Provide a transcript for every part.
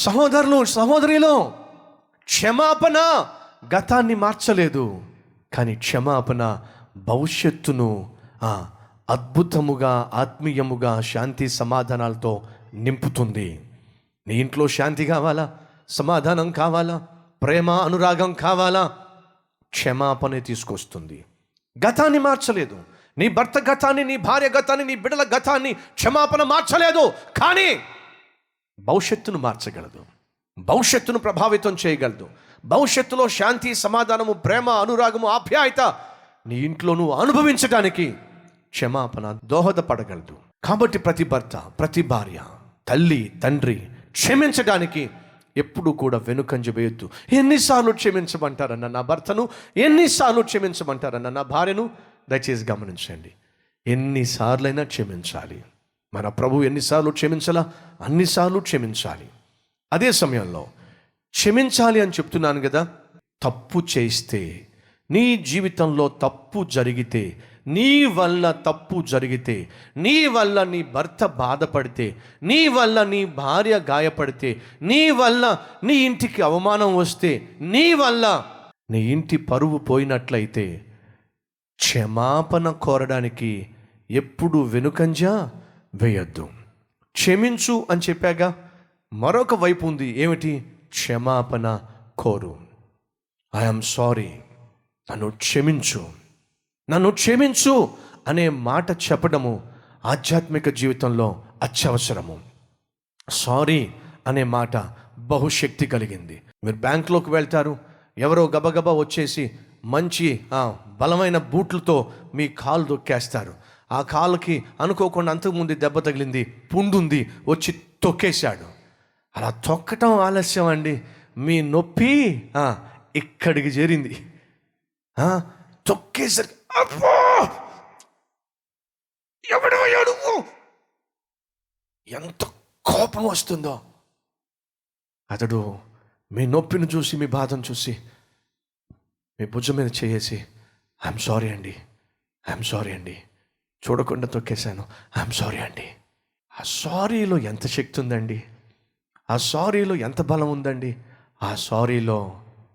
సహోదరులు సహోదరిలో క్షమాపణ గతాన్ని మార్చలేదు. కానీ క్షమాపణ భవిష్యత్తును అద్భుతముగా ఆత్మీయముగా శాంతి సమాధానాలతో నింపుతుంది. నీ ఇంట్లో శాంతి కావాలా? సమాధానం కావాలా? ప్రేమ అనురాగం కావాలా? క్షమాపణ తీసుకొస్తుంది. గతాన్ని మార్చలేదు. నీ భర్త గతాన్ని నీ భార్య గతాన్ని నీ బిడ్డల గతాన్ని క్షమాపణ మార్చలేదు. కానీ భవిష్యత్తును మార్చగలదు. భవిష్యత్తును ప్రభావితం చేయగలదు. భవిష్యత్తులో శాంతి సమాధానము ప్రేమ అనురాగము ఆప్యాయత నీ ఇంట్లో నువ్వు అనుభవించడానికి క్షమాపణ దోహదపడగలదు. కాబట్టి ప్రతి భర్త ప్రతి భార్య తల్లి తండ్రి క్షమించడానికి ఎప్పుడు కూడా వెనుకంజ వేయొద్దు. ఎన్నిసార్లు క్షమించమంటారన్న నా భర్తను ఎన్నిసార్లు క్షమించమంటారన్న నా భార్యను దయచేసి గమనించండి. ఎన్నిసార్లైనా క్షమించాలి. మన ప్రభు ఎన్నిసార్లు క్షమించాలా? అన్నిసార్లు క్షమించాలి. అదే సమయంలో క్షమించాలి అని చెప్తున్నాను కదా? తప్పు చేస్తే నీ జీవితంలో తప్పు జరిగితే నీ వల్ల తప్పు జరిగితే నీ వల్ల నీ భర్త బాధపడితే నీ వల్ల నీ భార్య గాయపడితే నీ వల్ల నీ ఇంటికి అవమానం వస్తే నీ వల్ల నీ ఇంటి పరువు పోయినట్లయితే క్షమాపణ కోరడానికి ఎప్పుడు వెనుకంజా? వేయొద్దు. క్షమించు అని చెప్పాక మరొక వైపు ఉంది. ఏమిటి? క్షమాపణ కోరు. ఐఎమ్ సారీ నన్ను క్షమించు. నన్ను క్షమించు అనే మాట చెప్పడము ఆధ్యాత్మిక జీవితంలో అత్యవసరము. సారీ అనే మాట బహుశక్తి కలిగింది. మీరు బ్యాంకులోకి వెళ్తారు. ఎవరో గబగబా వచ్చేసి మంచి ఆ, బలమైన బూట్లతో మీ కాలు దొక్కేస్తారు. ఆ కాలుకి అనుకోకుండా అంతకుముందు దెబ్బ తగిలింది పుండుంది వచ్చి తొక్కేశాడు. అలా తొక్కటం ఆలస్యం అండి. మీ నొప్పి ఇక్కడికి చేరింది. తొక్కేసరికి అబ్బో! ఎవడయ్యా నువ్వు? ఎంత కోపం వస్తుందో. అతడు మీ నొప్పిని చూసి మీ బాధను చూసి మీ భుజం మీద చేసి ఐఎమ్ సారీ అండి. ఐఎమ్ సారీ అండి. చూడకుండా తొక్కేశాను. ఐఎమ్ సారీ అండి. ఆ సారీలో ఎంత శక్తి ఉందండి? ఆ సారీలో ఎంత బలం ఉందండి? ఆ సారీలో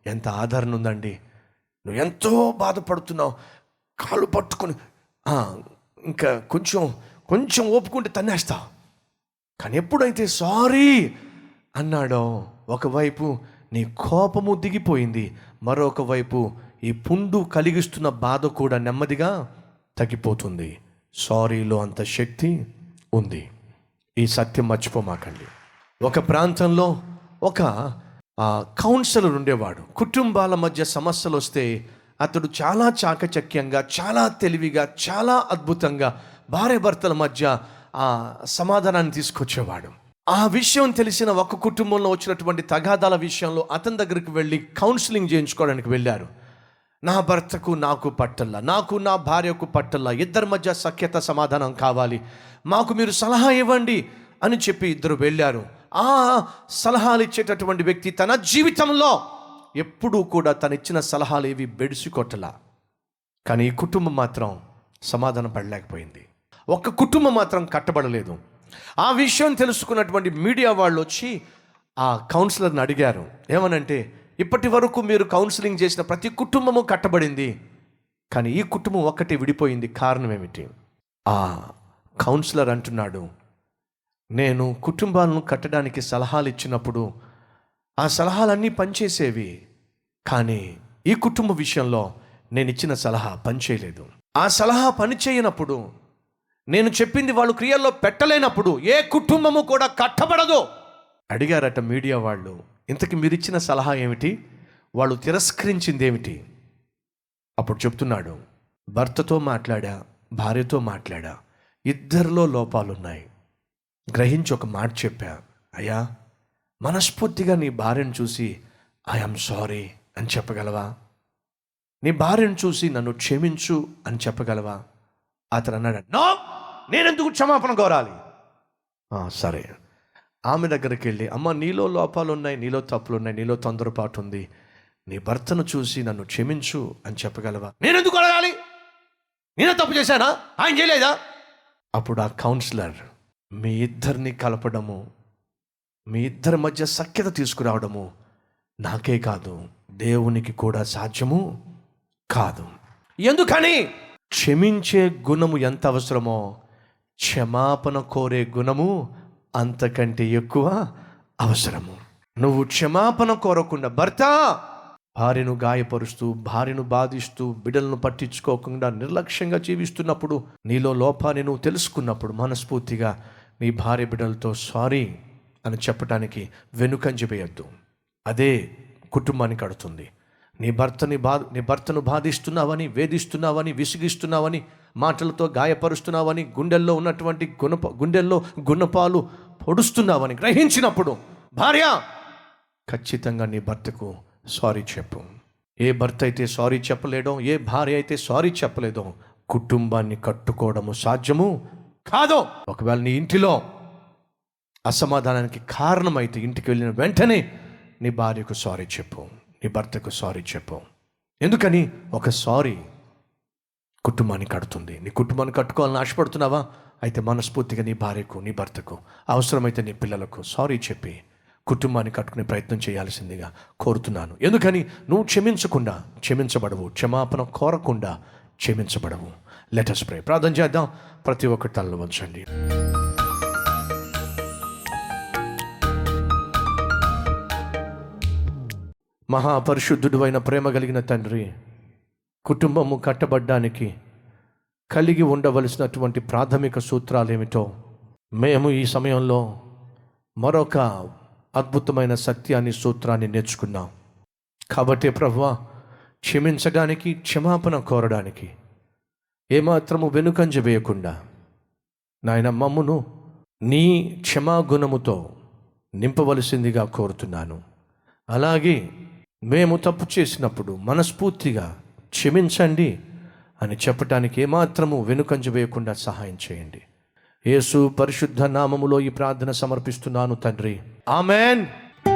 ఎంత ఆదరణ ఉందండి? నువ్వు ఎంతో బాధపడుతున్నావు. కాళ్ళు పట్టుకొని ఇంకా కొంచెం కొంచెం ఓపుకుంటే తన్నేస్తావు కానీ ఎప్పుడైతే సారీ అన్నాడో ఒకవైపు నీ కోపము దిగిపోయింది మరొక వైపు ఈ పుండు కలిగిస్తున్న బాధ కూడా నెమ్మదిగా తగ్గిపోతుంది. సారీలో అంత శక్తి ఉంది. ఈ సత్యం మర్చిపోమాకండి. ఒక ప్రాంతంలో ఒక కౌన్సిలర్ ఉండేవాడు. కుటుంబాల మధ్య సమస్యలు వస్తే అతడు చాలా చాకచక్యంగా చాలా తెలివిగా చాలా అద్భుతంగా భార్య భర్తల మధ్య ఆ సమాధానాన్ని తీసుకొచ్చేవాడు. ఆ విషయం తెలిసిన ఒక కుటుంబంలో వచ్చినటువంటి తగాదాల విషయంలో అతని దగ్గరికి వెళ్ళి కౌన్సిలింగ్ చేయించుకోవడానికి వెళ్ళారు. నా భర్తకు నాకు పట్టల్లా నాకు నా భార్యకు పట్టల్లా ఇద్దరి మధ్య సఖ్యత సమాధానం కావాలి. మాకు మీరు సలహా ఇవ్వండి అని చెప్పి ఇద్దరు వెళ్ళారు. ఆ సలహాలు ఇచ్చేటటువంటి వ్యక్తి తన జీవితంలో ఎప్పుడూ కూడా తను ఇచ్చిన సలహాలు ఏవి బెడిసి కొట్టలా కానీ ఈ కుటుంబం మాత్రం సమాధానం పడలేకపోయింది. ఒక్క కుటుంబం మాత్రం కట్టబడలేదు. ఆ విషయం తెలుసుకున్నటువంటి మీడియా వాళ్ళు వచ్చి ఆ కౌన్సిలర్ని అడిగారు. ఏమనంటే ఇప్పటి వరకు మీరు కౌన్సిలింగ్ చేసిన ప్రతి కుటుంబము కట్టబడింది. కానీ ఈ కుటుంబం ఒక్కటి విడిపోయింది. కారణం ఏమిటి? ఆ కౌన్సిలర్ అంటున్నాడు నేను కుటుంబాలను కట్టడానికి సలహాలు ఇచ్చినప్పుడు ఆ సలహాలన్నీ పనిచేసేవి. కానీ ఈ కుటుంబ విషయంలో నేను ఇచ్చిన సలహా పనిచేయలేదు. ఆ సలహా పనిచేయనప్పుడు నేను చెప్పింది వాళ్ళు క్రియల్లో పెట్టలేనప్పుడు ఏ కుటుంబము కూడా కట్టబడదు. అడిగారట మీడియా వాళ్ళు. ఇంతకు మీరు ఇచ్చిన సలహా ఏమిటి? వాళ్ళు తిరస్కరించింది ఏమిటి అప్పుడు చెప్తున్నాడు భర్తతో మాట్లాడా భార్యతో మాట్లాడా ఇద్దరిలో లోపాలున్నాయి. గ్రహించి ఒక మాట చెప్పా అయ్యా మనస్ఫూర్తిగా నీ భార్యను చూసి ఐఎమ్ సారీ అని చెప్పగలవా? నీ భార్యను చూసి నన్ను క్షమించు అని చెప్పగలవా? అతను అన్నాడు నో నేనెందుకు క్షమాపణ కోరాలి? సరే. ఆమె దగ్గరికి వెళ్ళి అమ్మ నీలో లోపాలు ఉన్నాయి నీలో తప్పులు ఉన్నాయి నీలో తొందరపాటు ఉంది నీ భర్తను చూసి నన్ను క్షమించు అని చెప్పగలవా? నేనెందుకు అడగాలి? నేనే తప్పు చేశానా? ఆయన చేయలేదా? అప్పుడు ఆ కౌన్సిలర్ మీ ఇద్దరిని కలపడము మీ ఇద్దరి మధ్య సఖ్యత తీసుకురావడము నాకే కాదు దేవునికి కూడా సాధ్యము కాదు. ఎందుకని? క్షమించే గుణము ఎంత అవసరమో క్షమాపణ కోరే గుణము అంతకంటే ఎక్కువ అవసరము. నువ్వు క్షమాపణ కోరకుండా భర్త భార్యను గాయపరుస్తూ భార్యను బాధిస్తూ బిడ్డలను పట్టించుకోకుండా నిర్లక్ష్యంగా జీవిస్తున్నప్పుడు నీలో లోపాన్ని నువ్వు తెలుసుకున్నప్పుడు మనస్ఫూర్తిగా నీ భార్య బిడ్డలతో సారీ అని చెప్పడానికి వెనుకంజ వేయద్దు. అదే కుటుంబాన్ని కడుతుంది. నీ భర్తని బా నీ భర్తను బాధిస్తున్నావని వేధిస్తున్నావని విసిగిస్తున్నావని మాటలతో గాయపరుస్తున్నావని గుండెల్లో ఉన్నటువంటి గుణప గుండెల్లో గుణపాలు పొడుస్తున్నావని గ్రహించినప్పుడు భార్య ఖచ్చితంగా నీ భర్తకు సారీ చెప్పు. ఏ భర్త అయితే సారీ చెప్పలేడో ఏ భార్య అయితే సారీ చెప్పలేదో కుటుంబాన్ని కట్టుకోవడము సాధ్యము కాదు? ఒకవేళ నీ ఇంటిలో అసమాధానానికి కారణమైతే ఇంటికి వెళ్ళిన వెంటనే నీ భార్యకు సారీ చెప్పు. నీ భర్తకు సారీ చెప్పు. ఎందుకని? ఒక సారీ కుటుంబాన్ని కడుతుంది. నీ కుటుంబాన్ని కట్టుకోవాలని ఆశపడుతున్నావా? అయితే మనస్ఫూర్తిగా నీ భార్యకు నీ భర్తకు అవసరమైతే నీ పిల్లలకు సారీ చెప్పి కుటుంబాన్ని కట్టుకునే ప్రయత్నం చేయాల్సిందిగా కోరుతున్నాను. ఎందుకని? నువ్వు క్షమించకుండా క్షమించబడవు. క్షమాపణ కోరకుండా క్షమించబడవు. లెటస్ ప్రే ప్రార్థన చేద్దాం. ప్రతి ఒక్కటి తనలో ఉంచండి మహాపరిశుద్ధుడు అయిన ప్రేమ కలిగిన తండ్రి కుటుంబము కట్టబడ్డానికి కలిగి ఉండవలసినటువంటి ప్రాథమిక సూత్రాలు ఏమిటో మేము ఈ సమయంలో మరొక అద్భుతమైన సత్యాన్ని సూత్రాన్ని నేర్చుకున్నాం. కాబట్టి ప్రభు క్షమించడానికి క్షమాపణ కోరడానికి ఏమాత్రము వెనుకంజ వేయకుండా నాయన మమ్మును నీ క్షమాగుణముతో నింపవలసిందిగా కోరుతున్నాను. అలాగే మేము తప్పు చేసినప్పుడు మనస్ఫూర్తిగా క్షమించండి అని చెప్పటానికి ఏమాత్రము వెనుకంజ వేయకుండా సహాయం చేయండి. యేసు పరిశుద్ధ నామములో ఈ ప్రార్థన సమర్పిస్తున్నాను తండ్రి. ఆమెన్.